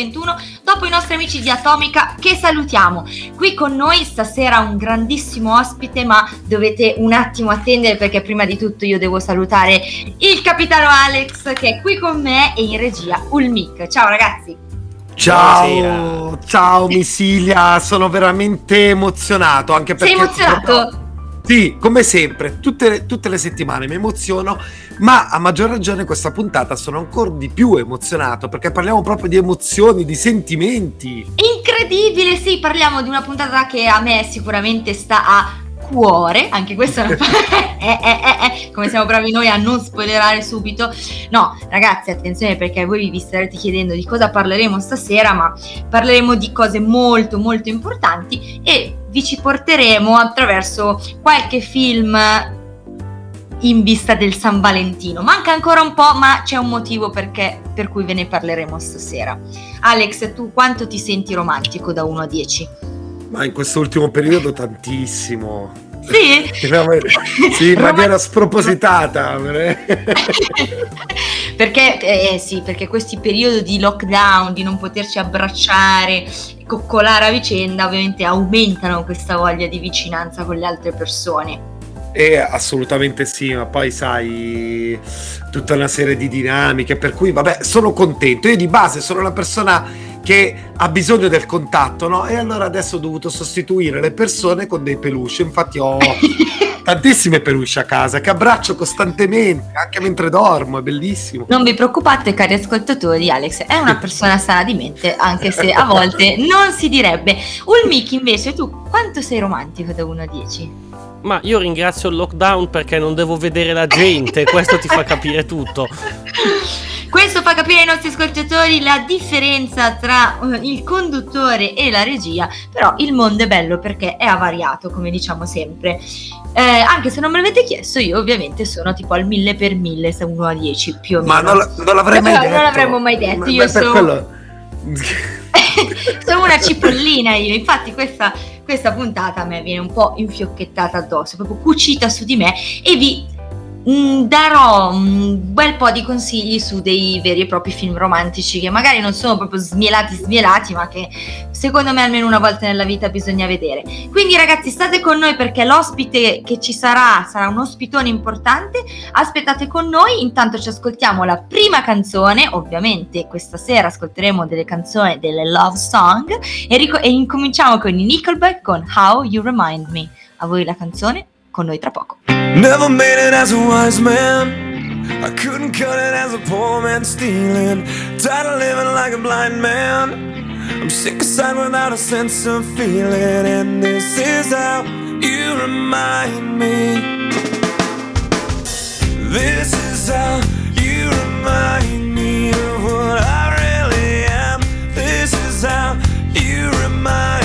noi ogni sabato ore 21 dopo i nostri amici di Atomica che salutiamo. Qui con noi stasera un grandissimo ospite, ma dovete un attimo attendere perché prima di tutto io devo salutare il capitano Alex che è qui con me e in regia Ulmic. Ciao ragazzi. Ciao, Buonasera. ciao Missilia, sono veramente emozionato anche perché... Sei emozionato? Sì, come sempre, tutte, tutte, le settimane mi emoziono, ma a maggior ragione questa puntata sono ancora di più emozionato perché parliamo proprio di emozioni, di sentimenti. Incredibile, sì, parliamo di una puntata che a me sicuramente sta a cuore, anche questa è eh, eh, eh, eh, come siamo bravi noi a non spoilerare subito. No, ragazzi, attenzione perché voi vi starete chiedendo di cosa parleremo stasera, ma parleremo di cose molto molto importanti e vi ci porteremo attraverso qualche film in vista del San Valentino. Manca ancora un po', ma c'è un motivo perché, per cui ve ne parleremo stasera. Alex, tu quanto ti senti romantico da 1 a 10? Ma in questo ultimo periodo tantissimo. Sì? sì, in maniera spropositata. perché, eh, sì, perché questi periodi di lockdown, di non poterci abbracciare, coccolare a vicenda, ovviamente aumentano questa voglia di vicinanza con le altre persone. Eh, assolutamente sì, ma poi sai tutta una serie di dinamiche, per cui vabbè, sono contento. Io di base sono una persona che ha bisogno del contatto, no? E allora adesso ho dovuto sostituire le persone con dei peluche. Infatti ho tantissime peluche a casa che abbraccio costantemente, anche mentre dormo, è bellissimo. Non vi preoccupate, cari ascoltatori, Alex è una persona sana di mente, anche se a volte non si direbbe. Ulmiki, invece, tu quanto sei romantico da 1 a 10? Ma io ringrazio il lockdown perché non devo vedere la gente, questo ti fa capire tutto. Questo fa capire ai nostri ascoltatori la differenza tra uh, il conduttore e la regia, però il mondo è bello perché è avariato, come diciamo sempre. Eh, anche se non me l'avete chiesto, io ovviamente sono tipo al 1000 per 1000, se 1 a 10 più o meno. Ma non, non l'avrei mai detto. Non l'avremmo mai detto, io sono... Quello... sono una cipollina io, infatti questa, questa puntata a me viene un po' infiocchettata addosso, proprio cucita su di me e vi darò un bel po' di consigli su dei veri e propri film romantici che magari non sono proprio smielati smielati ma che secondo me almeno una volta nella vita bisogna vedere. Quindi ragazzi state con noi perché l'ospite che ci sarà sarà un ospitone importante. Aspettate con noi. Intanto ci ascoltiamo la prima canzone. Ovviamente questa sera ascolteremo delle canzoni delle love song. E, ric- e incominciamo con i Nickelback con How You Remind Me. A voi la canzone con noi tra poco Never made it as a wise man. I couldn't cut it as a poor man stealing. Tired of living like a blind man. I'm sick aside without a sense of feeling. And this is how you remind me. This is how you remind me of what I really am. This is how you remind made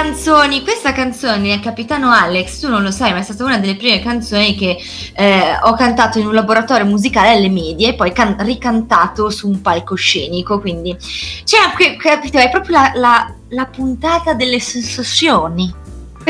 canzoni! Questa canzone, Capitano Alex, tu non lo sai, ma è stata una delle prime canzoni che eh, ho cantato in un laboratorio musicale alle medie e poi can- ricantato su un palcoscenico. Quindi, cioè, capito, è proprio la, la- la puntata delle sensazioni.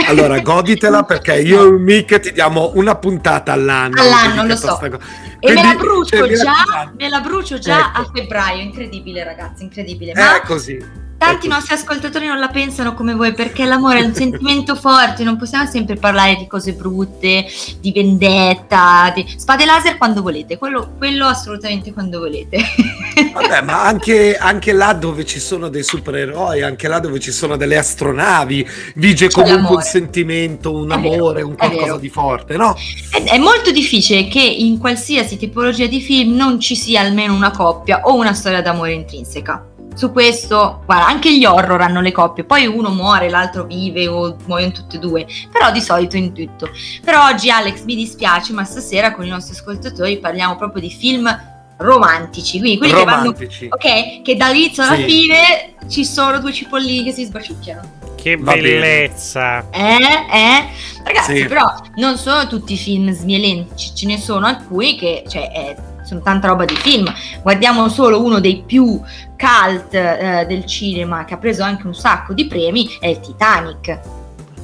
Allora, goditela perché io e Mick ti diamo una puntata all'anno. All'anno, lo so. cosa. E me la Quindi, brucio cioè, già, me la brucio già Ecco. a febbraio. Incredibile, ragazzi, incredibile. Ma È così. Tanti Ecco. nostri ascoltatori non la pensano come voi perché l'amore è un sentimento forte, non possiamo sempre parlare di cose brutte, di vendetta, di spade laser quando volete, quello, quello assolutamente quando volete. Vabbè, ma anche, anche là dove ci sono dei supereroi, anche là dove ci sono delle astronavi, vige C'è comunque un l'amore. sentimento, un È vero, amore, un è qualcosa vero. di forte, no? Ed è molto difficile che in qualsiasi tipologia di film non ci sia almeno una coppia o una storia d'amore intrinseca. Su questo, guarda, anche gli horror hanno le coppie, poi uno muore, l'altro vive o muoiono tutte e due, però di solito in tutto. Però oggi Alex mi dispiace, ma stasera con i nostri ascoltatori parliamo proprio di film romantici, quindi quelli che vanno Romantici. Ok, che dall'inizio alla Sì. fine ci sono due cipollini che si sbaciucchiano. Che bellezza. Eh, eh. Ragazzi, Sì. però non sono tutti film smielenti, ce ne sono alcuni che, cioè, eh, sono tanta roba di film. Guardiamo solo uno dei più cult eh, del cinema che ha preso anche un sacco di premi, è il Titanic.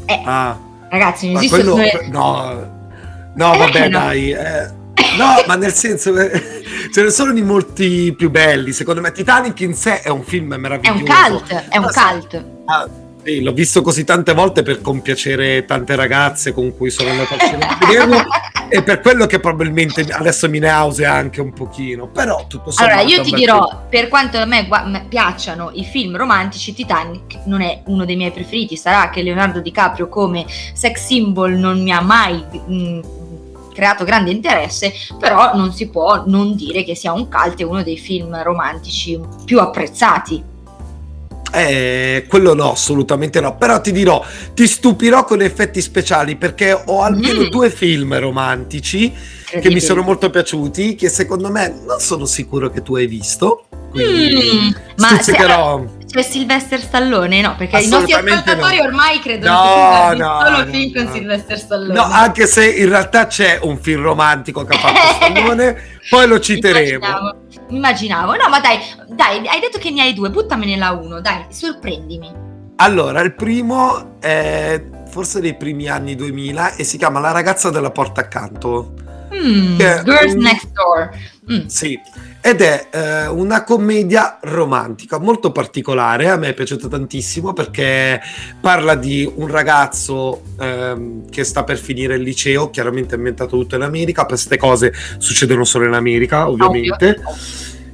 Eh, Ah, ragazzi, non esiste quello... solo- No, no, Eh, vabbè, no. dai. eh, No, ma nel senso, eh, ce ne sono di molti più belli. Secondo me, Titanic in sé è un film È meraviglioso. un cult, è un cult. Ah, sì, l'ho visto così tante volte per compiacere tante ragazze con cui sono andato al cinema a vederlo e per quello che probabilmente adesso mi nausea anche un pochino, però tutto sommato Allora, io ti dirò, film. per quanto a me, me piacciono i film romantici, Titanic non è uno dei miei preferiti. Sarà che Leonardo DiCaprio come sex symbol non mi ha mai mh, creato grande interesse, però non si può non dire che sia un cult e uno dei film romantici più apprezzati. Eh, quello no, assolutamente no, però ti dirò, ti stupirò con effetti speciali perché ho almeno Mm. due film romantici che mi sono molto piaciuti, che secondo me non sono sicuro che tu hai visto. Mm, ma stuzzicherò. C'è Sylvester Stallone? No, perché i nostri ascoltatori no. ormai credono No, che no, solo no, film con no. Sylvester Stallone. No, anche se in realtà c'è un film romantico che ha fatto Stallone, poi lo citeremo. Immaginavo. No, ma dai, dai, hai detto che ne hai due, buttamene uno, dai, sorprendimi. Allora, il primo è forse dei primi anni 2000 e si chiama La ragazza della porta accanto. Mm, Eh, Girls un- Next Door. Mm. Sì, ed è eh, una commedia romantica molto particolare, a me è piaciuta tantissimo perché parla di un ragazzo ehm, che sta per finire il liceo, chiaramente è ambientato tutto in America, queste cose succedono solo in America ovviamente,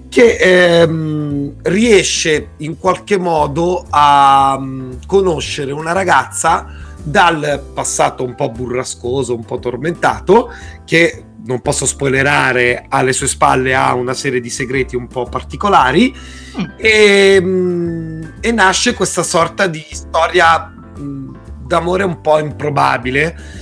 che ehm, riesce in qualche modo a mm, conoscere una ragazza dal passato un po' burrascoso, un po' tormentato, che non posso spoilerare, alle sue spalle ha una serie di segreti un po' particolari Mm. e, mm, e nasce questa sorta di storia mm, d'amore un po' improbabile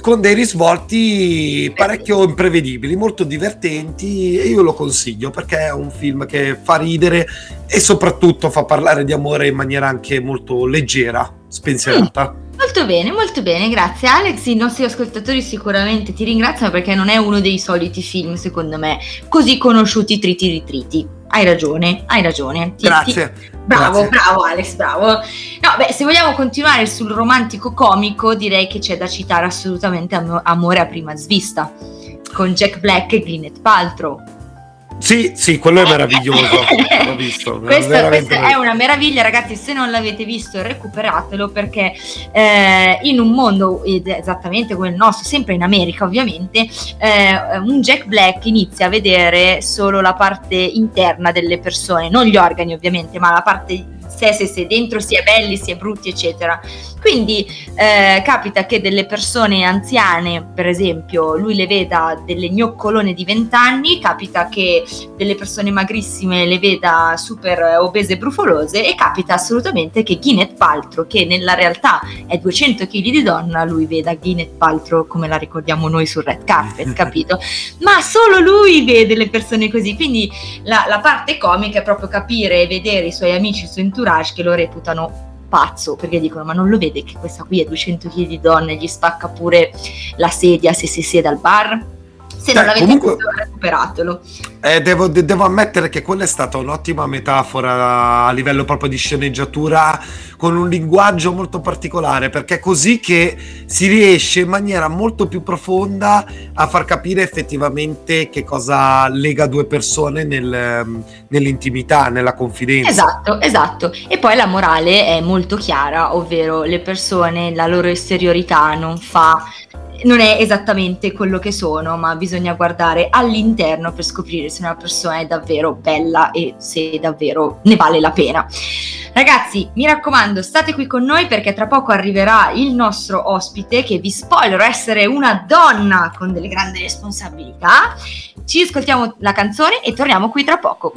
con dei risvolti parecchio imprevedibili, molto divertenti e io lo consiglio perché è un film che fa ridere e soprattutto fa parlare di amore in maniera anche molto leggera, spensierata. Molto bene, molto bene, grazie Alex. I nostri ascoltatori sicuramente ti ringraziano perché non è uno dei soliti film, secondo me, così conosciuti triti ritriti. Hai ragione, hai ragione. Ti- Grazie. ti- Bravo, Grazie. bravo Alex, bravo. No, beh, se vogliamo continuare sul romantico comico, direi che c'è da citare assolutamente Am- Amore a prima svista con Jack Black e Gwyneth Paltrow. Sì, sì, quello è meraviglioso. L'ho visto. Questa, questa è una meraviglia, ragazzi. Se non l'avete visto, recuperatelo perché eh, in un mondo esattamente come il nostro, sempre in America, ovviamente, eh, un Jack Black inizia a vedere solo la parte interna delle persone, non gli organi, ovviamente, ma la parte se, se, se dentro si è belli, si è brutti, eccetera. Quindi eh, capita che delle persone anziane, per esempio, lui le veda delle gnoccolone di 20 anni, capita che delle persone magrissime le veda super obese e brufolose e capita assolutamente che Gwyneth Paltrow, che nella realtà è 200 kg di donna, lui veda Gwyneth Paltrow come la ricordiamo noi sul red carpet, capito? Ma solo lui vede le persone così, quindi la, la parte comica è proprio capire e vedere i suoi amici, il suo entourage che lo reputano pazzo perché dicono ma non lo vede che questa qui è 200 kg di donna e gli spacca pure la sedia se si siede al bar se non Dai, l'avete comunque- visto recuperatelo Eh, devo, de- devo ammettere che quella è stata un'ottima metafora a livello proprio di sceneggiatura con un linguaggio molto particolare perché è così che si riesce in maniera molto più profonda a far capire effettivamente che cosa lega due persone nel, ehm, nell'intimità, nella confidenza. Esatto, esatto. E poi la morale è molto chiara, ovvero le persone, la loro esteriorità non fa non è esattamente quello che sono, ma bisogna guardare all'interno per scoprire se una persona è davvero bella e se davvero ne vale la pena. Ragazzi, mi raccomando, state qui con noi perché tra poco arriverà il nostro ospite che vi spoilerò essere una donna con delle grandi responsabilità. Ci ascoltiamo la canzone e torniamo qui tra poco.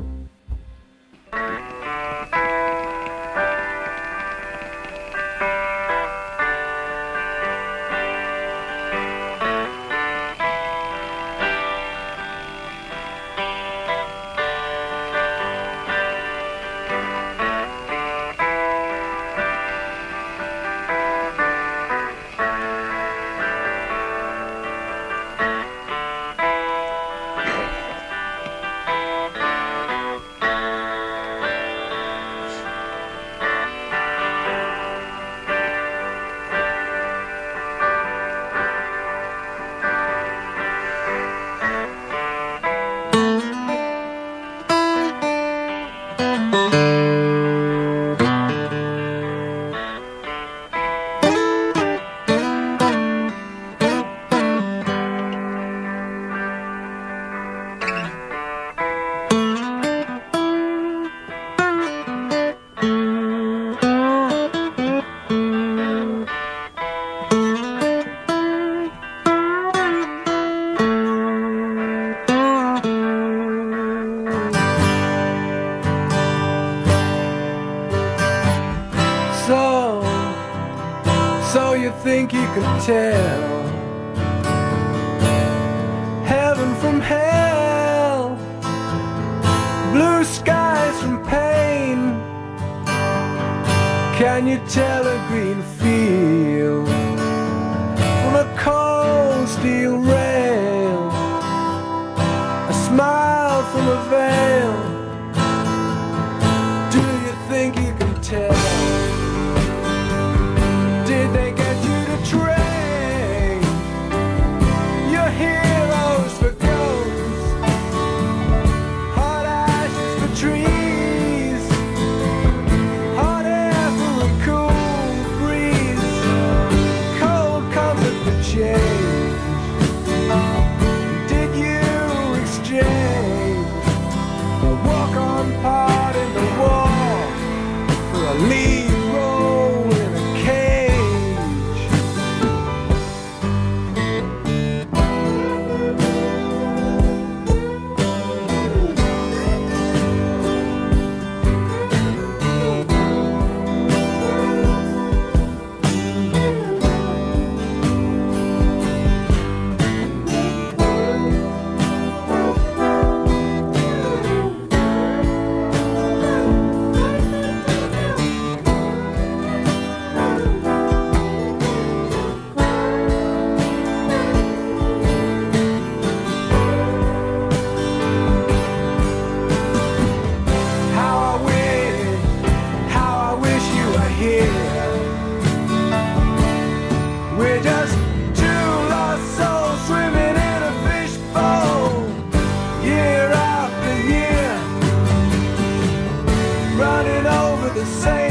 say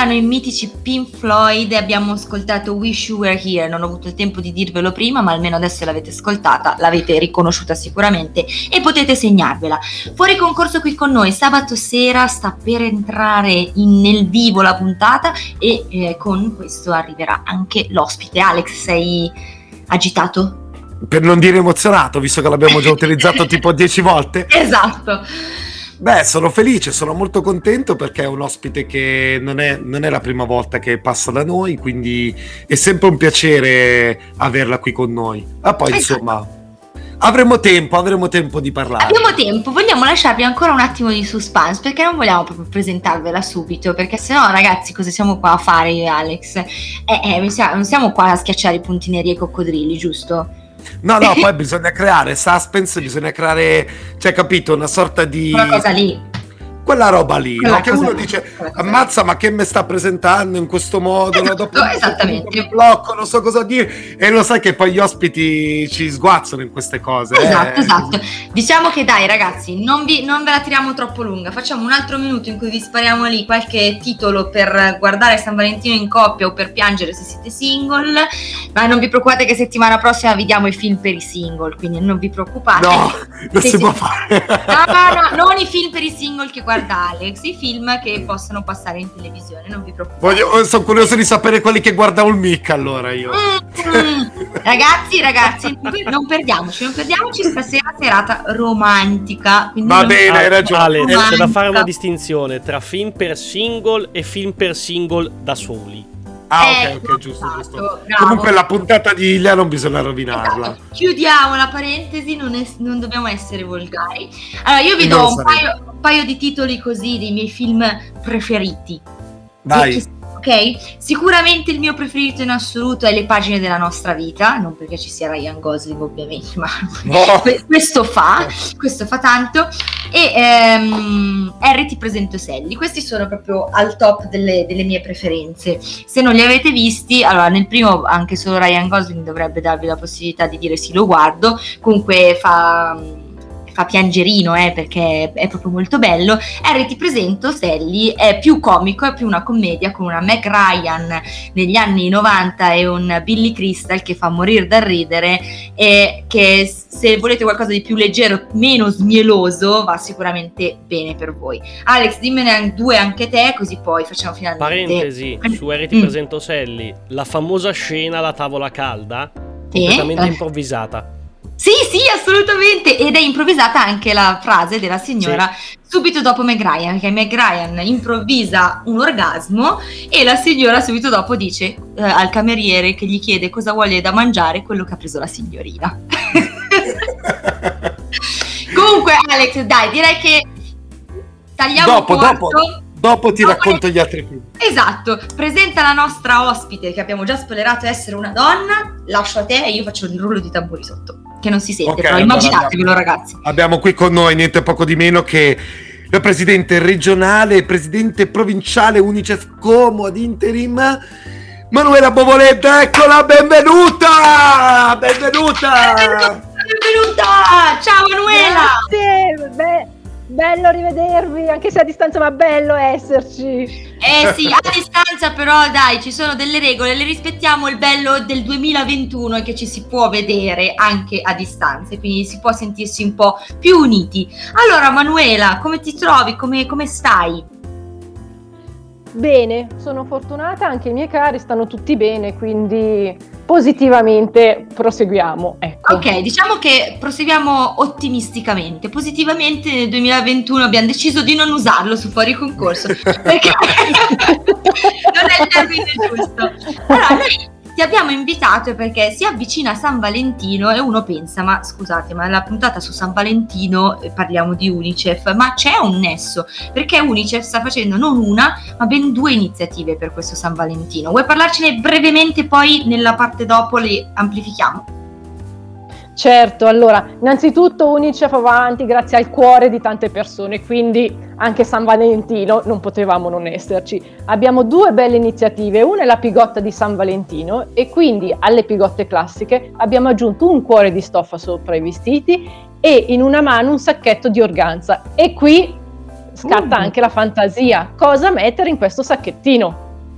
erano i mitici Pink Floyd e abbiamo ascoltato Wish You Were Here. Non ho avuto il tempo di dirvelo prima, ma almeno adesso l'avete ascoltata, l'avete riconosciuta sicuramente e potete segnarvela. Fuori concorso qui con noi, sabato sera sta per entrare in- nel vivo la puntata e eh, con questo arriverà anche l'ospite. Alex, sei agitato? Per non dire emozionato, visto che l'abbiamo già utilizzato tipo 10 volte. Esatto. Beh, sono felice, sono molto contento perché è un ospite che non è, non è la prima volta che passa da noi, quindi è sempre un piacere averla qui con noi. Ma poi, Esatto. insomma, avremo tempo, avremo tempo di parlare. Abbiamo tempo, vogliamo lasciarvi ancora un attimo di suspense perché non vogliamo proprio presentarvela subito, perché sennò ragazzi cosa siamo qua a fare io e Alex? Eh, eh, non siamo- qua a schiacciare i punti neri ai coccodrilli, giusto? No, no, poi bisogna creare suspense, bisogna creare, cioè, capito, una sorta di... Quella cosa lì. Quella roba lì, Quella no? che uno dice, ammazza, ma che mi sta presentando in questo modo? no? Dopo Esatto, esattamente. blocco, non so cosa dire. E lo sai che poi gli ospiti ci sguazzano in queste cose. eh. Esatto, esatto. Diciamo che dai ragazzi, non, vi- non ve la tiriamo troppo lunga, facciamo un altro minuto in cui vi spariamo lì qualche titolo per guardare San Valentino in coppia o per piangere se siete single, ma non vi preoccupate che settimana prossima vi diamo i film per i single, quindi non vi preoccupate. No, non Sì, si sì. può fare. No, no, no, non i film per i single che guarda Alex, i film che possono passare in televisione, non vi preoccupate. Voglio- sono curioso di sapere quelli che guardavo il mic allora io. Mm, ragazzi, ragazzi, non perdiamoci, non perdiamoci stasera serata romantica. Va bene, hai ragione. Ale, c'è da fare una distinzione tra film per single e film per single da soli. Ah, Eh, ok, ok, giusto, esatto, giusto. bravo. Comunque la puntata di Ilia non bisogna rovinarla. Esatto. Chiudiamo la parentesi, non, es- non dobbiamo essere volgari. Allora, io vi Non do un paio, un paio di titoli così dei miei film preferiti. Dai. Ok? Sicuramente il mio preferito in assoluto è Le pagine della nostra vita, non perché ci sia Ryan Gosling ovviamente, ma No. que- questo fa, questo fa tanto. E ehm, Harry ti presento Sally, questi sono proprio al top delle, delle mie preferenze. Se non li avete visti, allora nel primo anche solo Ryan Gosling dovrebbe darvi la possibilità di dire sì lo guardo, comunque fa... Fa piangerino eh, perché è proprio molto bello. Harry ti presento Sally, è più comico, è più una commedia con una Meg Ryan negli anni 90 e un Billy Crystal che fa morire dal ridere e che se volete qualcosa di più leggero, meno smieloso, va sicuramente bene per voi. Alex, dimmene due anche te, così poi facciamo finalmente. Parentesi, su Harry ti Mm. presento Sally, la famosa scena alla tavola calda, completamente Eh. improvvisata. Sì, sì, assolutamente. Ed è improvvisata anche la frase della signora subito dopo Meg Ryan, che Meg Ryan improvvisa un orgasmo e la signora subito dopo dice eh, al cameriere che gli chiede cosa vuole da mangiare quello che ha preso la signorina. Comunque, Alex, dai, direi che tagliamo dopo, dopo, dopo ti Dopo racconto le- gli altri film. Esatto, presenta la nostra ospite che abbiamo già spoilerato essere una donna. Lascio a te e io faccio il rullo di tamburi sotto, che non si sente, Ok, però allora immaginatevelo, abbiamo- ragazzi. Abbiamo qui con noi niente poco di meno che la presidente regionale e presidente provinciale Unicef Como ad interim. Manuela Bovoletta, eccola, benvenuta! Benvenuta! Benvenuta! Ciao Manuela! Grazie, be- bello rivedervi, anche se a distanza, ma bello esserci. Eh sì, a distanza però dai, ci sono delle regole, le rispettiamo, il bello del 2021 è che ci si può vedere anche a distanza, quindi si può sentirsi un po' più uniti. Allora Manuela, come ti trovi? Come, come stai? Bene, sono fortunata, anche i miei cari stanno tutti bene, quindi positivamente proseguiamo. Ecco. Ok, diciamo che proseguiamo ottimisticamente. Positivamente nel 2021 abbiamo deciso di non usarlo su fuori concorso perché non è il termine giusto. Allora, noi ti abbiamo invitato perché si avvicina San Valentino e uno pensa, ma scusate, ma la puntata su San Valentino eh, parliamo di Unicef, ma c'è un nesso perché Unicef sta facendo non una, ma ben due iniziative per questo San Valentino. Vuoi parlarcene brevemente, poi nella parte dopo le amplifichiamo? Certo, allora, innanzitutto Unicef va avanti grazie al cuore di tante persone, quindi anche San Valentino non potevamo non esserci. Abbiamo due belle iniziative, una è la pigotta di San Valentino e quindi alle pigotte classiche abbiamo aggiunto un cuore di stoffa sopra i vestiti e in una mano un sacchetto di organza. E qui scatta Uh. anche la fantasia, cosa mettere in questo sacchettino?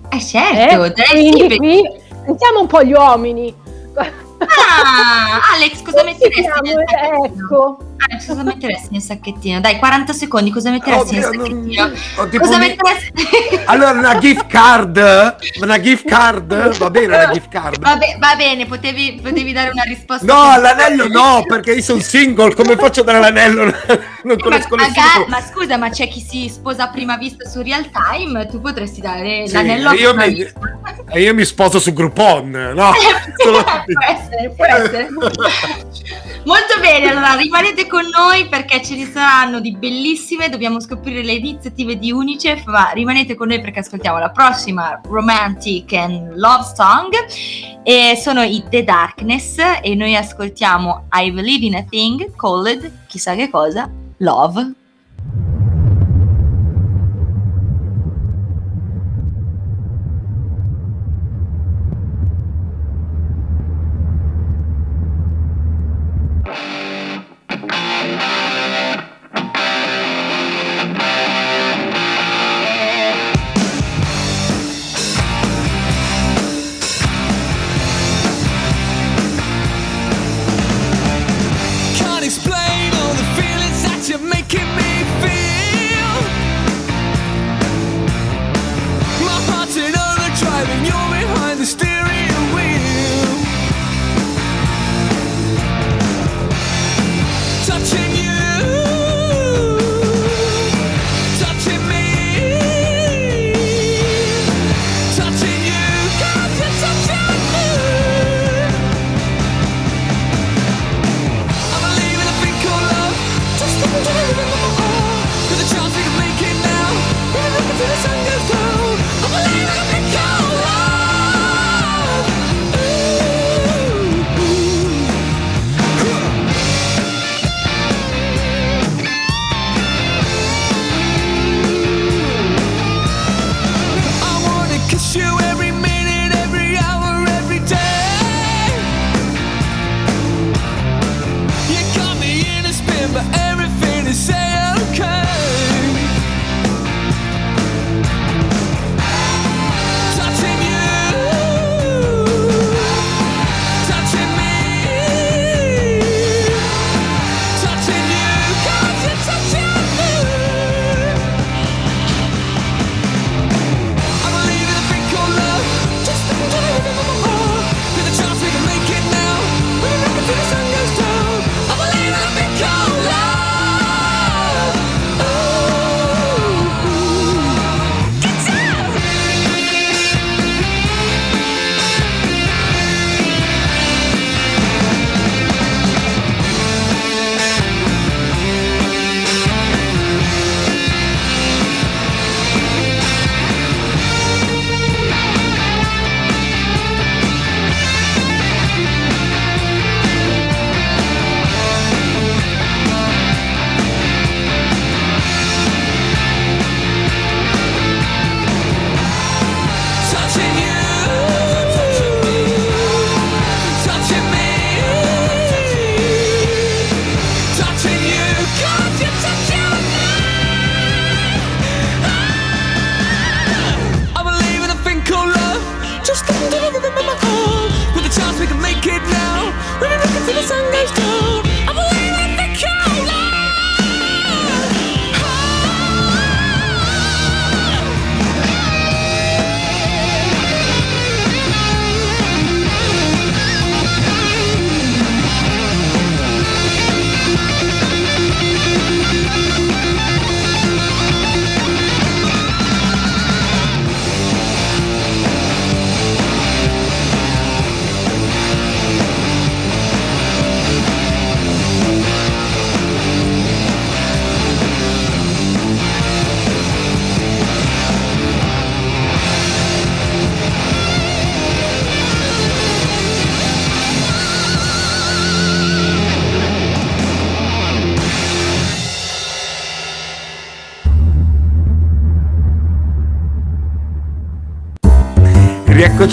Eh certo, Eh? dai, Quindi sì, qui sentiamo un po' gli uomini. Ah, Alex, cosa metteresti? Ecco. Alex, cosa metteresti nel sacchettino? Dai, 40 secondi, cosa metteresti nel Oddio, non- sacchettino? ho tipo Cosa mi- metteresti? Allora, una gift card? Una gift card? Va bene una gift card? Va, be- va bene, potevi, potevi dare una risposta. No, all'anello no, perché io sono single, come faccio a dare l'anello? Non Ma, conosco nessuno. magari- ma scusa, ma c'è chi si sposa a prima vista su real time? Tu potresti dare Sì, l'anello a prima mi, vista. e io mi sposo su Groupon, no? può essere, può essere. Molto bene, allora rimanete con noi perché ce ne saranno di bellissime, dobbiamo scoprire le iniziative di Unicef, ma rimanete con noi perché ascoltiamo la prossima Romantic and Love Song e sono i The Darkness e noi ascoltiamo I Believe in a Thing called, chissà che cosa, Love.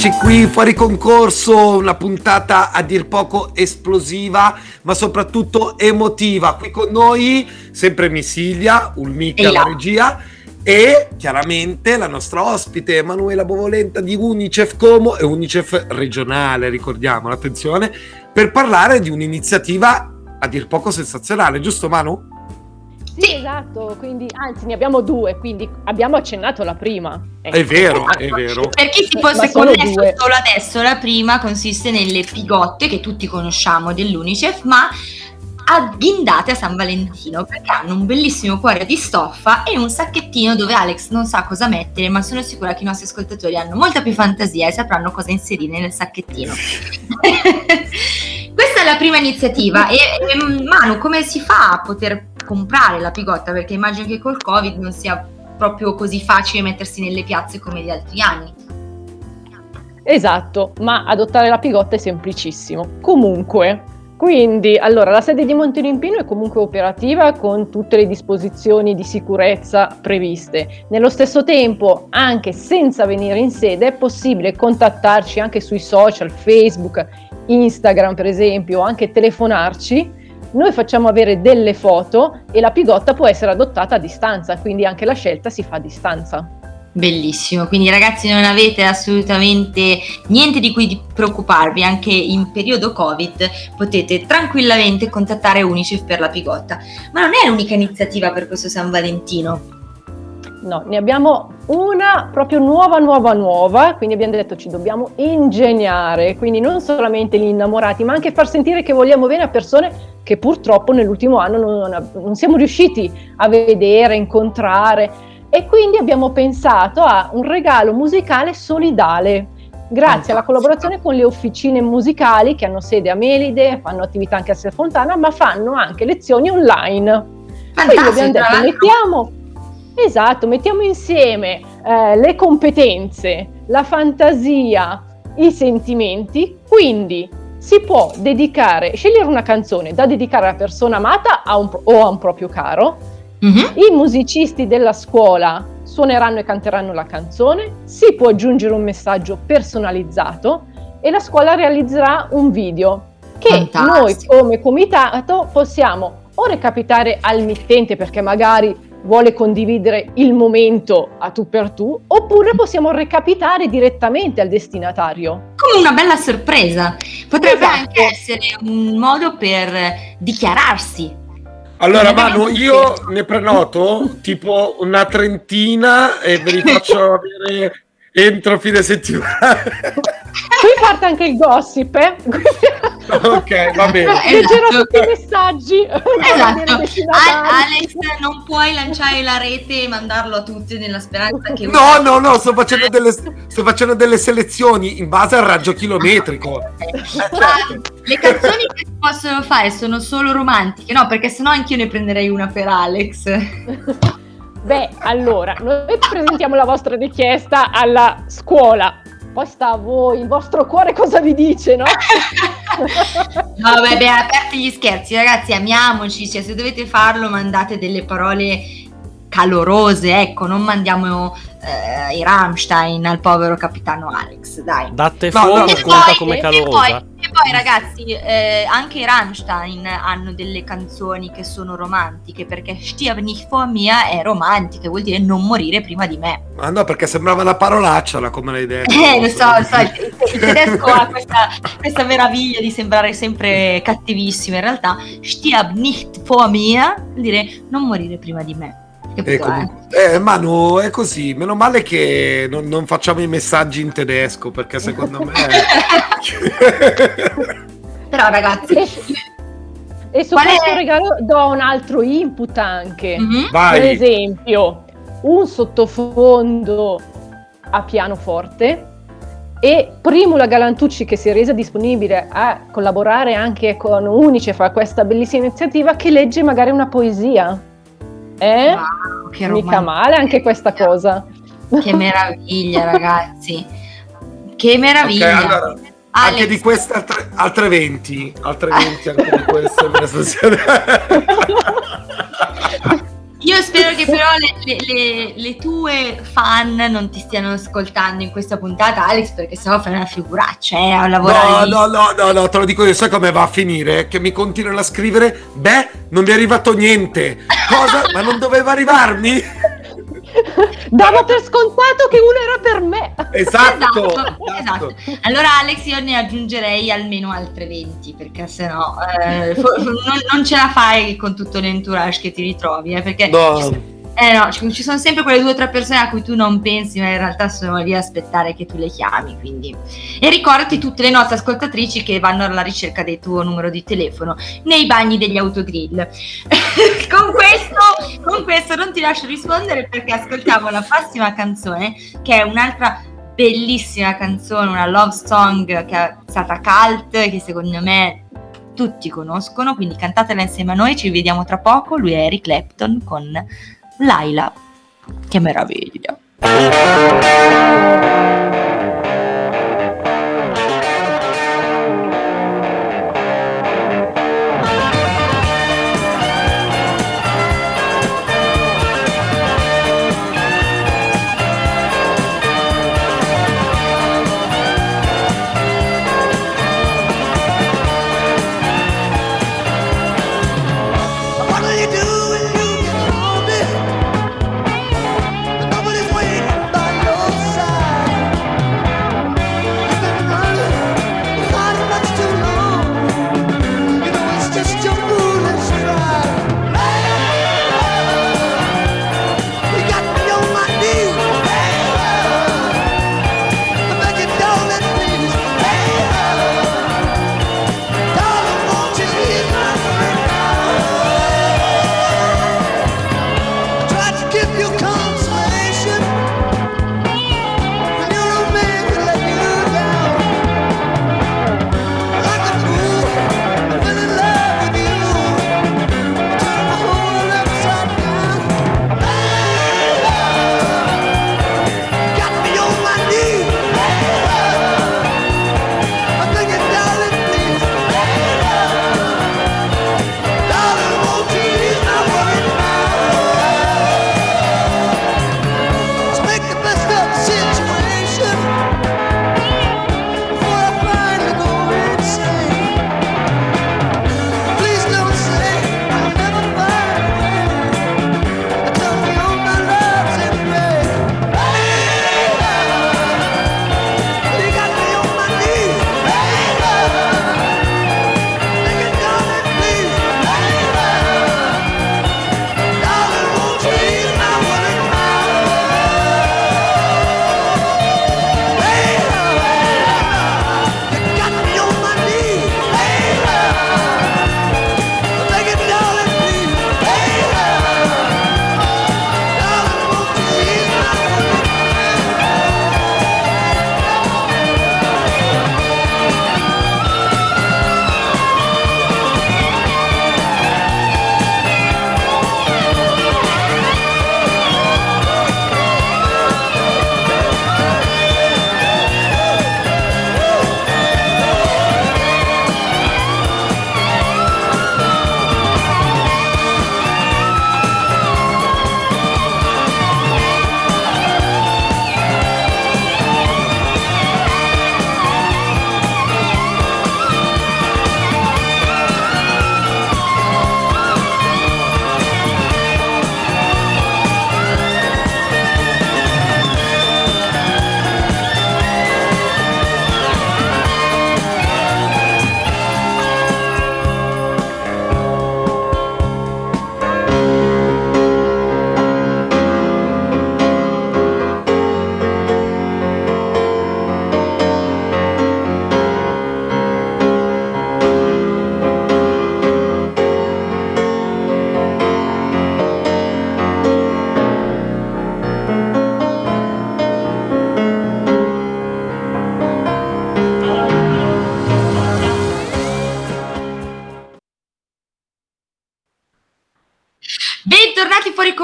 Eccoci qui, fuori concorso, una puntata a dir poco esplosiva, ma soprattutto emotiva. Qui con noi sempre Missilia, Ulmica Ehi là. la regia e chiaramente la nostra ospite Emanuela Bovolenta di Unicef Como e Unicef regionale, ricordiamolo, attenzione, per parlare di un'iniziativa a dir poco sensazionale, giusto Manu? Sì, esatto, quindi anzi ne abbiamo due, quindi abbiamo accennato la prima. Ecco. È vero, è vero. Per chi si fosse solo connesso due. solo adesso, la prima consiste nelle pigotte che tutti conosciamo dell'Unicef, ma agghindate a San Valentino perché hanno un bellissimo cuore di stoffa e un sacchettino dove Alex non sa cosa mettere, ma sono sicura che i nostri ascoltatori hanno molta più fantasia e sapranno cosa inserire nel sacchettino. Questa è la prima iniziativa e, e, Manu, come si fa a poter comprare la pigotta? Perché immagino che col Covid non sia proprio così facile mettersi nelle piazze come gli altri anni. Esatto, ma adottare la pigotta è semplicissimo. Comunque, quindi, allora, la sede di Montelimpino è comunque operativa con tutte le disposizioni di sicurezza previste. Nello stesso tempo, anche senza venire in sede, è possibile contattarci anche sui social, Facebook, Instagram per esempio, o anche telefonarci. Noi facciamo avere delle foto e la pigotta può essere adottata a distanza, quindi anche la scelta si fa a distanza. Bellissimo, quindi ragazzi non avete assolutamente niente di cui preoccuparvi, anche in periodo Covid potete tranquillamente contattare Unicef per la pigotta. Ma non è l'unica iniziativa per questo San Valentino. No, ne abbiamo una proprio nuova, nuova, nuova, quindi abbiamo detto ci dobbiamo ingegnare, quindi non solamente gli innamorati, ma anche far sentire che vogliamo bene a persone che purtroppo nell'ultimo anno non, non siamo riusciti a vedere, a incontrare e quindi abbiamo pensato a un regalo musicale solidale. Grazie alla collaborazione con le officine musicali che hanno sede a Melide, fanno attività anche a Serfontana, ma fanno anche lezioni online. Quindi abbiamo Fantastico, detto, l'altro. mettiamo, esatto, mettiamo insieme eh, le competenze, la fantasia, i sentimenti, quindi si può dedicare, scegliere una canzone da dedicare alla persona amata a un o a un proprio caro. Mhm. I musicisti della scuola suoneranno e canteranno la canzone, si può aggiungere un messaggio personalizzato e la scuola realizzerà un video che noi Fantastico. come comitato possiamo o recapitare al mittente perché magari vuole condividere il momento a tu per tu, oppure possiamo recapitare direttamente al destinatario. Come una bella sorpresa. Potrebbe Esatto. anche essere un modo per dichiararsi. Allora, Manu, io ne prenoto tipo una trentina e ve li faccio avere entro fine settimana. Qui parte anche il gossip, eh? ok, va bene. Leggerò Esatto. tutti i messaggi. Esatto. Al destinatario. Al- Alex, non puoi lanciare la rete e mandarlo a tutti nella speranza che No, no, no, sto facendo delle, sto facendo delle selezioni in base al raggio chilometrico. Ma le canzoni che si possono fare sono solo romantiche, no? Perché sennò anch'io ne prenderei una per Alex. Beh, allora, noi presentiamo la vostra richiesta alla scuola. Poi sta a voi, il vostro cuore cosa vi dice, no? No, Vabbè, beh, aperti gli scherzi, ragazzi, amiamoci. Cioè, se dovete farlo, mandate delle parole calorose, ecco, non mandiamo eh, i Rammstein al povero capitano Alex, dai. Datte No, fuoco no, conta poi- come calorosa. poi- poi, ragazzi, eh, anche i Rammstein hanno delle canzoni che sono romantiche, perché Stirb nicht vor mir è romantica, vuol dire non morire prima di me. Ma no, perché sembrava una parolaccia, la come l'hai detto. Eh, lo so, lo so, il, il tedesco ha questa, questa meraviglia di sembrare sempre cattivissimo, in realtà Stirb nicht vor mir vuol dire non morire prima di me. Eh, eh? comunque- eh, Manu, è così. Meno male che non, non facciamo i messaggi in tedesco, perché secondo me... Però ragazzi, E, e su Qual è- questo regalo do un altro input anche. mhm, Per esempio, un sottofondo a pianoforte e Primula Galantucci che si è resa disponibile a collaborare anche con Unicef a questa bellissima iniziativa che legge magari una poesia. Eh? wow, che Mica male anche questa cosa. Che meraviglia, ragazzi. Che meraviglia. allora, Alex, anche di queste altre, altre 20. Altre 20 anche di queste. Io spero che però le, le- le- le tue fan non ti stiano ascoltando in questa puntata, Alex, perché sennò fai una figuraccia, eh, a lavorare. No, no, no, no, no, te lo dico io, sai come va a finire? Che mi continuano a scrivere, beh, non mi è arrivato niente. Cosa? Ma non doveva arrivarmi? Davo per scontato che uno era per me. Esatto, Esatto, esatto. Allora Alex io ne aggiungerei almeno altre 20 perché sennò eh, non, non ce la fai con tutto l'entourage che ti ritrovi eh, perché No. Eh, no, ci, sono sempre quelle due o tre persone a cui tu non pensi ma in realtà sono lì a aspettare che tu le chiami quindi. e ricordati tutte le nostre ascoltatrici che vanno alla ricerca del tuo numero di telefono nei bagni degli autogrill con, questo, con questo non ti lascio rispondere perché ascoltiamo la prossima canzone che è un'altra bellissima canzone, una love song che è stata cult, che secondo me tutti conoscono, quindi cantatela insieme a noi, ci vediamo tra poco, lui è Eric Clapton con Laila, che meraviglia.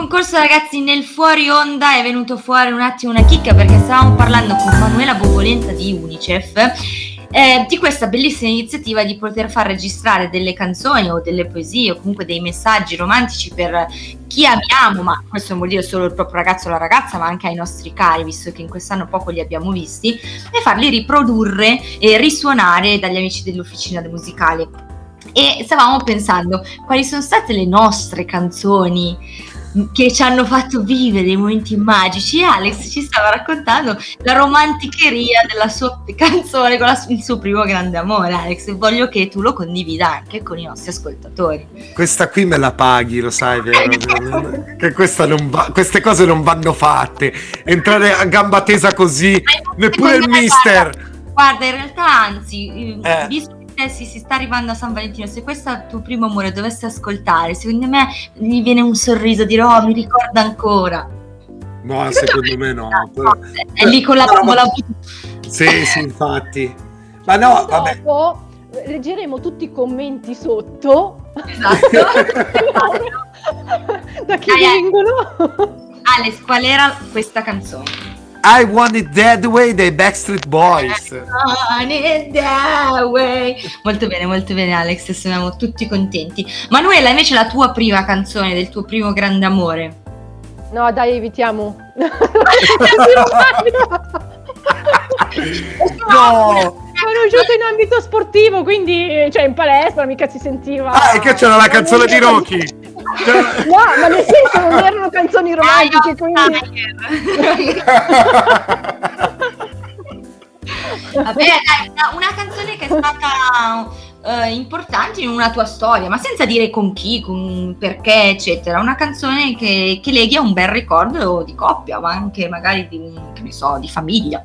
Concorso ragazzi, nel fuori onda è venuto fuori un attimo una chicca perché stavamo parlando con Manuela Bovolenta di Unicef eh, di questa bellissima iniziativa di poter far registrare delle canzoni o delle poesie o comunque dei messaggi romantici per chi amiamo, ma questo non vuol dire solo il proprio ragazzo o la ragazza, ma anche ai nostri cari, visto che in quest'anno poco li abbiamo visti, e farli riprodurre e risuonare dagli amici dell'officina musicale. E stavamo pensando quali sono state le nostre canzoni che ci hanno fatto vivere dei momenti magici Alex ci stava raccontando la romanticheria della sua canzone con la- il suo primo grande amore Alex voglio che tu lo condivida anche con i nostri ascoltatori Questa qui me la paghi, lo sai, vero? che questa non va- queste cose non vanno fatte. Entrare a gamba tesa così, neppure il mister. guarda, guarda in realtà anzi eh, Eh. visto eh, si, si sta arrivando a San Valentino se questo è il tuo primo amore dovesse ascoltare secondo me gli viene un sorriso dire oh mi ricorda ancora No, secondo me no. è lì con la No, ma- Sì, sì, infatti. Ma no, vabbè. Dopo leggeremo tutti i commenti sotto esatto da chi vengono. Alex, qual era questa canzone? I Want It That Way dei Backstreet Boys. On it that way. Molto bene, molto bene Alex, siamo tutti contenti. Manuela, invece la tua prima canzone del tuo primo grande amore. No, dai, evitiamo. No! conosciuto in ambito sportivo, quindi cioè in palestra mica si sentiva. Ah, e che c'era la canzone di Rocky. Cioè- No, ma nel senso non erano canzoni romantiche, quindi Vabbè, dai, una, una canzone che è stata eh, importante in una tua storia, ma senza dire con chi, con perché, eccetera. Una canzone che, che leghi a un bel ricordo di coppia, ma anche magari di, un- che ne so, di famiglia.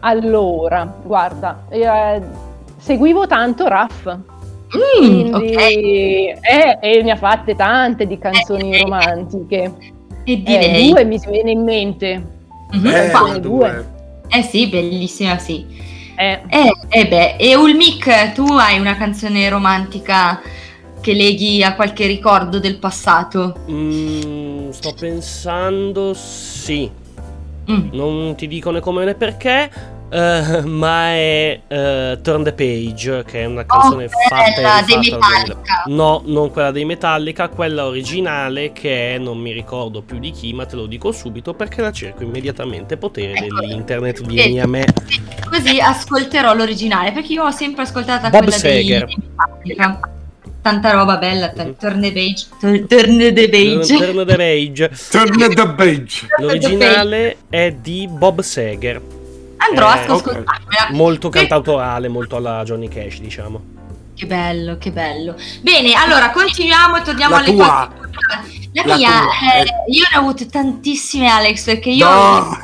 Allora, guarda, eh, seguivo tanto Raff, Mm, quindi ok. eh, e ne ha fatte tante di canzoni Eh, romantiche. E Eh, direi. due mi viene in mente. Mhm, Eh, qua. Quali due. Eh sì, bellissima, sì. Eh, Eh, eh beh, e Ulmic, tu hai una canzone romantica che leghi a qualche ricordo del passato? Mm, sto pensando sì. Mm. Non ti dico né come né perché, eh, ma è eh, Turn the Page, che è una canzone Oh, fatta e rifatta al 2000. Metallica. No, non quella dei Metallica, quella originale che è, non mi ricordo più di chi, ma te lo dico subito perché la cerco immediatamente. Potere Ecco. dell'internet, vieni a me. Così ascolterò l'originale, perché io ho sempre ascoltata Bob quella dei Seger. dei Metallica. Tanta roba bella, t- Mhm. Turn the Page. Turn turn the Page. Turn the Page. Turn the page. L'originale è di Bob Seger, Andrò a Eh, ascoltarmela. molto Che- cantautorale, molto alla Johnny Cash, diciamo. Che bello, che bello. Bene, allora continuiamo e torniamo La alle tua. cose. La, La mia, eh. io ne ho avute tantissime, Alex, perché io, No.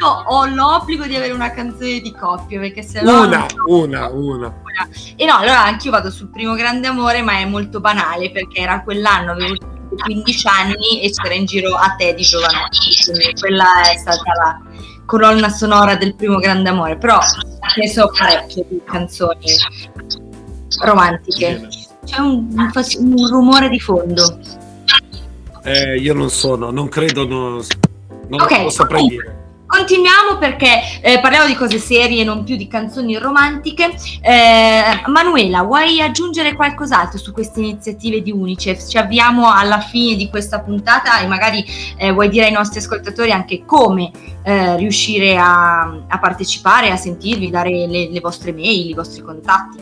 io ho l'obbligo di avere una canzone di coppia, perché se no... Una, una, una. E no, allora anch'io vado sul primo grande amore, ma è molto banale, perché era quell'anno, avevo 15 anni e c'era in giro a te di Giovanotti, quindi quella è stata la colonna sonora del primo grande amore, però ne so parecchie di canzoni romantiche. C'è un, un un rumore di fondo. Eh, io non sono, non credo, non, non Ok, lo saprei dire. Continuiamo perché eh, parliamo di cose serie, non più di canzoni romantiche. Eh, Manuela, vuoi aggiungere qualcos'altro su queste iniziative di Unicef? Ci avviamo alla fine di questa puntata e magari eh, vuoi dire ai nostri ascoltatori anche come eh, riuscire a, a partecipare, a sentirvi, dare le, le vostre mail, i vostri contatti.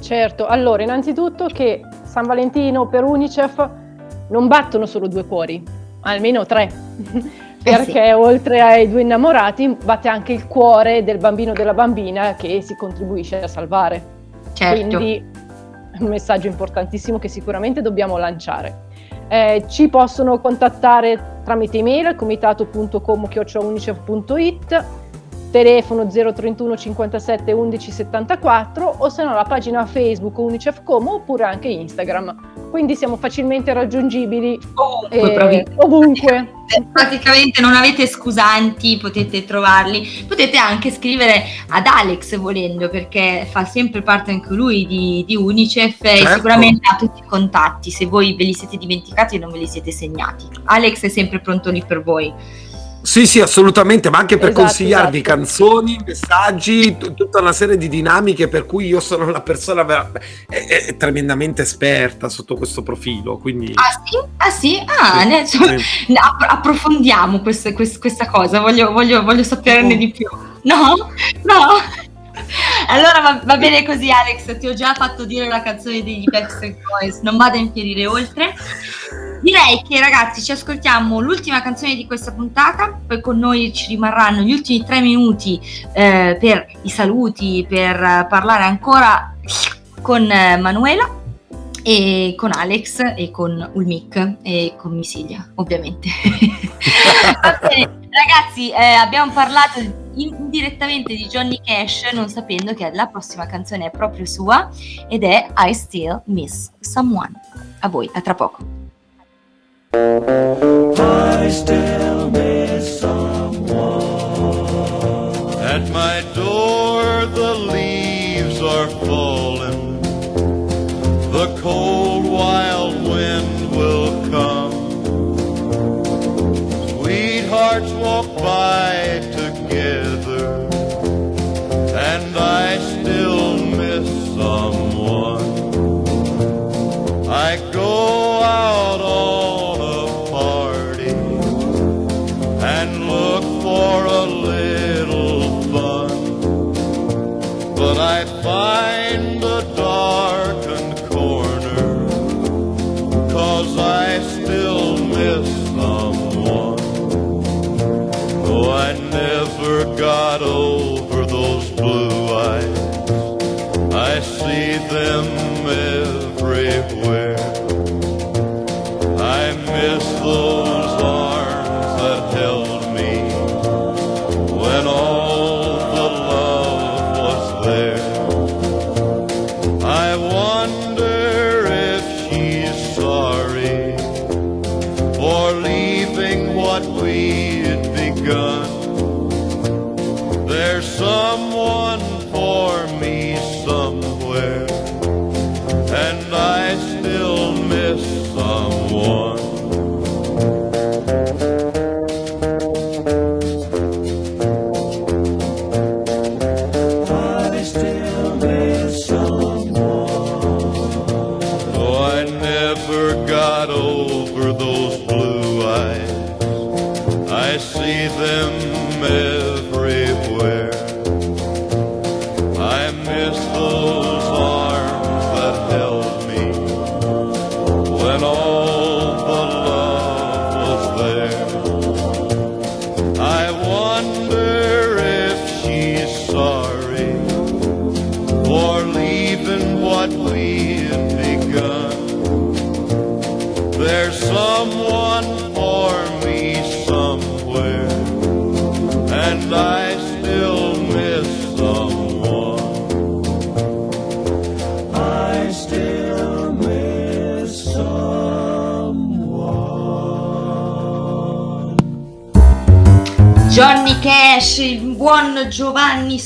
certo. Allora, innanzitutto che San Valentino per Unicef non battono solo due cuori, almeno tre. Perché oltre ai due innamorati batte anche il cuore del bambino o della bambina che si contribuisce a salvare. Certo. Quindi un messaggio importantissimo che sicuramente dobbiamo lanciare. Eh, ci possono contattare tramite email al comitato.com.unicef.it telefono 031 57 11 74 o se no la pagina Facebook Unicef Como oppure anche Instagram. Quindi siamo facilmente raggiungibili Ovunque, eh, ovunque. praticamente non avete scusanti, potete trovarli. Potete anche scrivere ad Alex volendo, perché fa sempre parte anche lui di, di Unicef e Certo. sicuramente ha tutti i contatti. Se voi ve li siete dimenticati e non ve li siete segnati, Alex è sempre pronto lì per voi. Sì, sì, assolutamente, ma anche per Esatto, consigliarvi esatto. canzoni, messaggi, t- tutta una serie di dinamiche per cui io sono una persona vera- è- è tremendamente esperta sotto questo profilo, quindi Ah sì? Ah sì? Ah, Sì, ne- sì. ne- app- approfondiamo queste- quest- questa cosa, voglio, voglio, voglio saperne Oh. di più. No? No? Allora va, va bene così Alex, ti ho già fatto dire la canzone degli Backstreet Boys, non vado a infierire oltre. Direi che ragazzi ci ascoltiamo l'ultima canzone di questa puntata, poi con noi ci rimarranno gli ultimi tre minuti eh, per i saluti, per parlare ancora con eh, Manuela e con Alex e con Ulmic e con Misilia, ovviamente. Bene, ragazzi, eh, abbiamo parlato in- indirettamente di Johnny Cash, non sapendo che la prossima canzone è proprio sua ed è I Still Miss Someone. A voi, a tra poco. I still miss someone. At my door, the leaves are falling. The cold, wild wind will come. Sweethearts walk by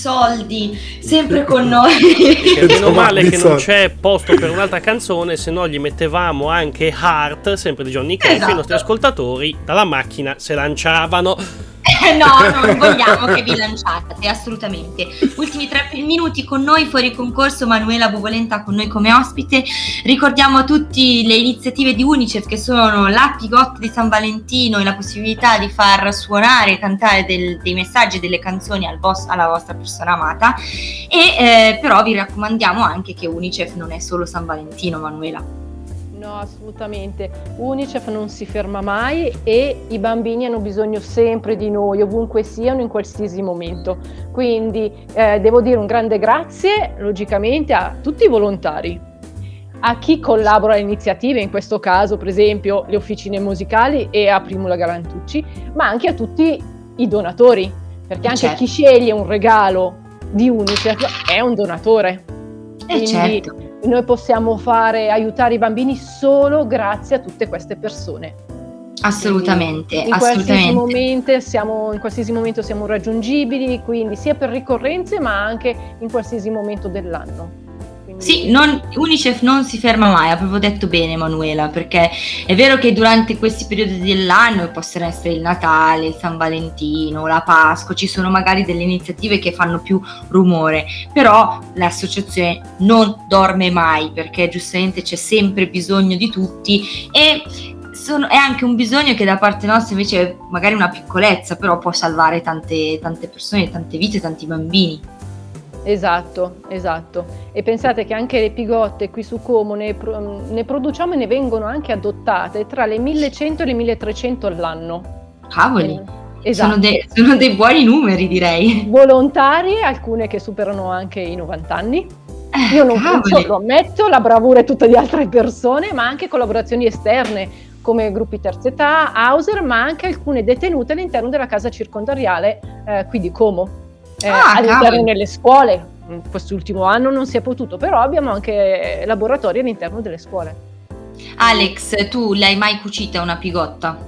Soldi, sempre con noi. E meno male che non c'è posto per un'altra canzone, se no gli mettevamo anche Heart, sempre di Johnny Cash, Esatto. i nostri ascoltatori dalla macchina se lanciavano. Eh, no, non vogliamo che vi lanciate, assolutamente. Ultimi tre minuti con noi, fuori concorso, Manuela Buvolenta con noi come ospite. Ricordiamo a tutti le iniziative di Unicef che sono la Pigotta di San Valentino e la possibilità di far suonare e cantare del- dei messaggi e delle canzoni al vos- alla vostra persona amata. E eh, però vi raccomandiamo anche che Unicef non è solo San Valentino, Manuela. No, assolutamente. Unicef non si ferma mai e i bambini hanno bisogno sempre di noi, ovunque siano, in qualsiasi momento. Quindi eh, devo dire un grande grazie, logicamente, a tutti i volontari, a chi collabora alle iniziative, in questo caso, per esempio, le officine musicali e a Primula Galantucci, ma anche a tutti i donatori, perché anche Certo. chi sceglie un regalo di Unicef è un donatore. Eh Quindi certo. Noi possiamo fare, aiutare i bambini solo grazie a tutte queste persone. Assolutamente, In qualsiasi, assolutamente. momento siamo, in qualsiasi momento siamo raggiungibili, quindi sia per ricorrenze ma anche in qualsiasi momento dell'anno. Sì, non- Unicef non si ferma mai, ha proprio detto bene Emanuela, perché è vero che durante questi periodi dell'anno possono essere il Natale, il San Valentino, la Pasqua, ci sono magari delle iniziative che fanno più rumore, però l'associazione non dorme mai perché giustamente c'è sempre bisogno di tutti e sono- è anche un bisogno che da parte nostra invece è magari una piccolezza, però può salvare tante, tante persone, tante vite, tanti bambini. Esatto, esatto. E pensate che anche le pigotte qui su Como ne, pro- ne produciamo e ne vengono anche adottate tra le 1100 e le 1300 all'anno. Cavoli, Eh, Esatto. sono, dei, sono dei buoni numeri direi. Volontarie, alcune che superano anche i 90 anni. Eh, Io non faccio, lo ammetto, la bravura è tutta di altre persone, ma anche collaborazioni esterne come gruppi terza età, Hauser, ma anche alcune detenute all'interno della casa circondariale eh, qui di Como. Eh, Ah, all'interno nelle scuole. Mm, Quest'ultimo anno non si è potuto, però abbiamo anche laboratori all'interno delle scuole. Alex, tu l'hai mai cucita una pigotta?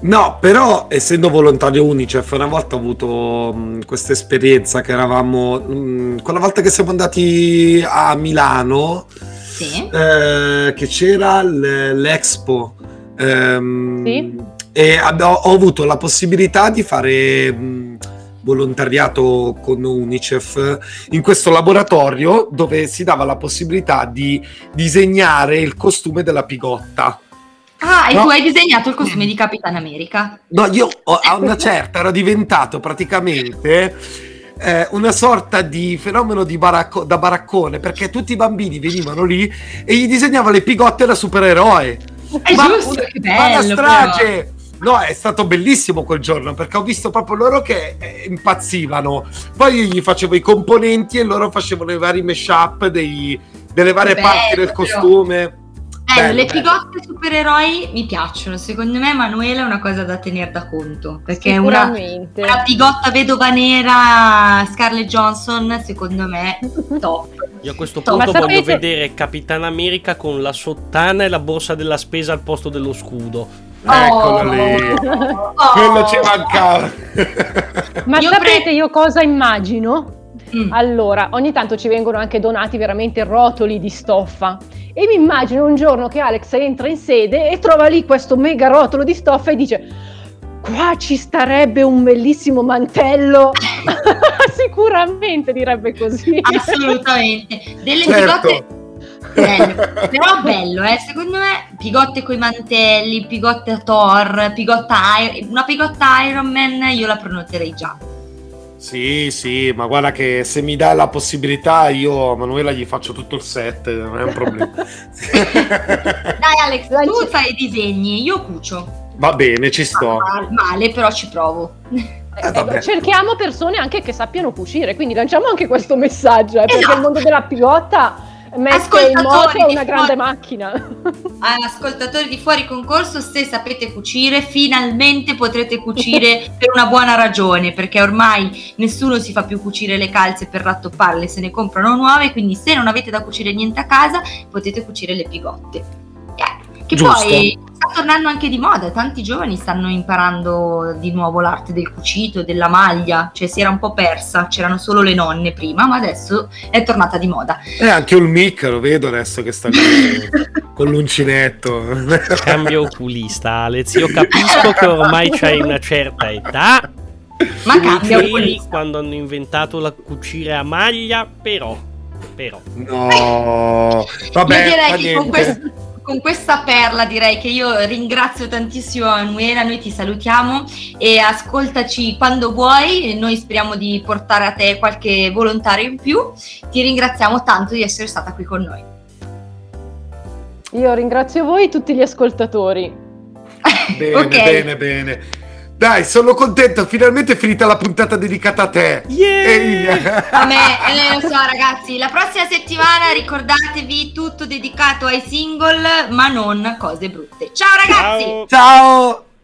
No, però essendo volontario Unicef, una volta ho avuto mh, questa esperienza che eravamo, mh, quella volta che siamo andati a Milano, Sì. eh, che c'era l- l'Expo. ehm, Sì. E abbi- ho, ho avuto la possibilità di fare mh, volontariato con Unicef in questo laboratorio dove si dava la possibilità di disegnare il costume della pigotta. Ah, e No. tu hai disegnato il costume di Capitan America. No, io a una certa ero diventato praticamente eh, una sorta di fenomeno di baracco- da baraccone perché tutti i bambini venivano lì e gli disegnava le pigotte da supereroe. È Ma giusto, una- che ma una bello. strage! No, è stato bellissimo quel giorno perché ho visto proprio loro che eh, impazzivano. Poi io gli facevo i componenti e loro facevano i vari mashup dei- delle varie Bello, parti del costume. Bello, Bello, le bello. pigotte supereroi mi piacciono. Secondo me, Manuela è una cosa da tenere da conto. Perché una, Sicuramente. una pigotta vedova nera Scarlett Johnson, secondo me, top. Io a questo punto voglio sapete- vedere Capitan America con la sottana e la borsa della spesa al posto dello scudo. Eccolo Oh. lì. Oh. Quello ci mancava. Ma Io sapete pre- io cosa immagino? Mm. Allora, ogni tanto ci vengono anche donati veramente rotoli di stoffa e mi immagino un giorno che Alex entra in sede e trova lì questo mega rotolo di stoffa e dice qua ci starebbe un bellissimo mantello. Sicuramente direbbe così. Assolutamente. Delle Certo. pigotte bello. Però bello, eh. Secondo me pigotte coi mantelli, pigotte a Thor, pigotta I- una pigotta Iron Man, io la prenoterei già. Sì, sì, ma guarda che se mi dai la possibilità io a Manuela gli faccio tutto il set, non è un problema. Dai Alex, tu fai i disegni, io cucio. Va bene, ci sto. Ah, male, però ci provo. Eh, cerchiamo persone anche che sappiano cucire, quindi lanciamo anche questo messaggio, eh, perché Esatto. il mondo della pigotta mette in moto una grande fuori. macchina. Ascoltatori di fuori concorso, se sapete cucire, finalmente potrete cucire per una buona ragione, perché ormai nessuno si fa più cucire le calze per rattopparle, se ne comprano nuove, quindi se non avete da cucire niente a casa, potete cucire le pigotte. Che Giusto. poi sta tornando anche di moda, tanti giovani stanno imparando di nuovo l'arte del cucito, della maglia, cioè si era un po' persa, c'erano solo le nonne prima, ma adesso è tornata di moda. E anche un mic lo vedo adesso che sta con, con l'uncinetto. Cambio oculista, Alex. Io capisco che ormai c'hai una certa età. Ma cambia Ieri, oculista. quando hanno inventato la cucire a maglia, però, però. No, vabbè, io direi che con, questo- con questa perla direi che io ringrazio tantissimo Manuela, noi ti salutiamo e ascoltaci quando vuoi, noi speriamo di portare a te qualche volontario in più, ti ringraziamo tanto di essere stata qui con noi. Io ringrazio voi e tutti gli ascoltatori. Bene, Ok. bene, bene. Dai, sono contento, finalmente è finita la puntata dedicata a te. Yeah! Ehi. A me, eh, lo so ragazzi, la prossima settimana ricordatevi tutto dedicato ai single ma non cose brutte. Ciao ragazzi! Ciao! Ciao!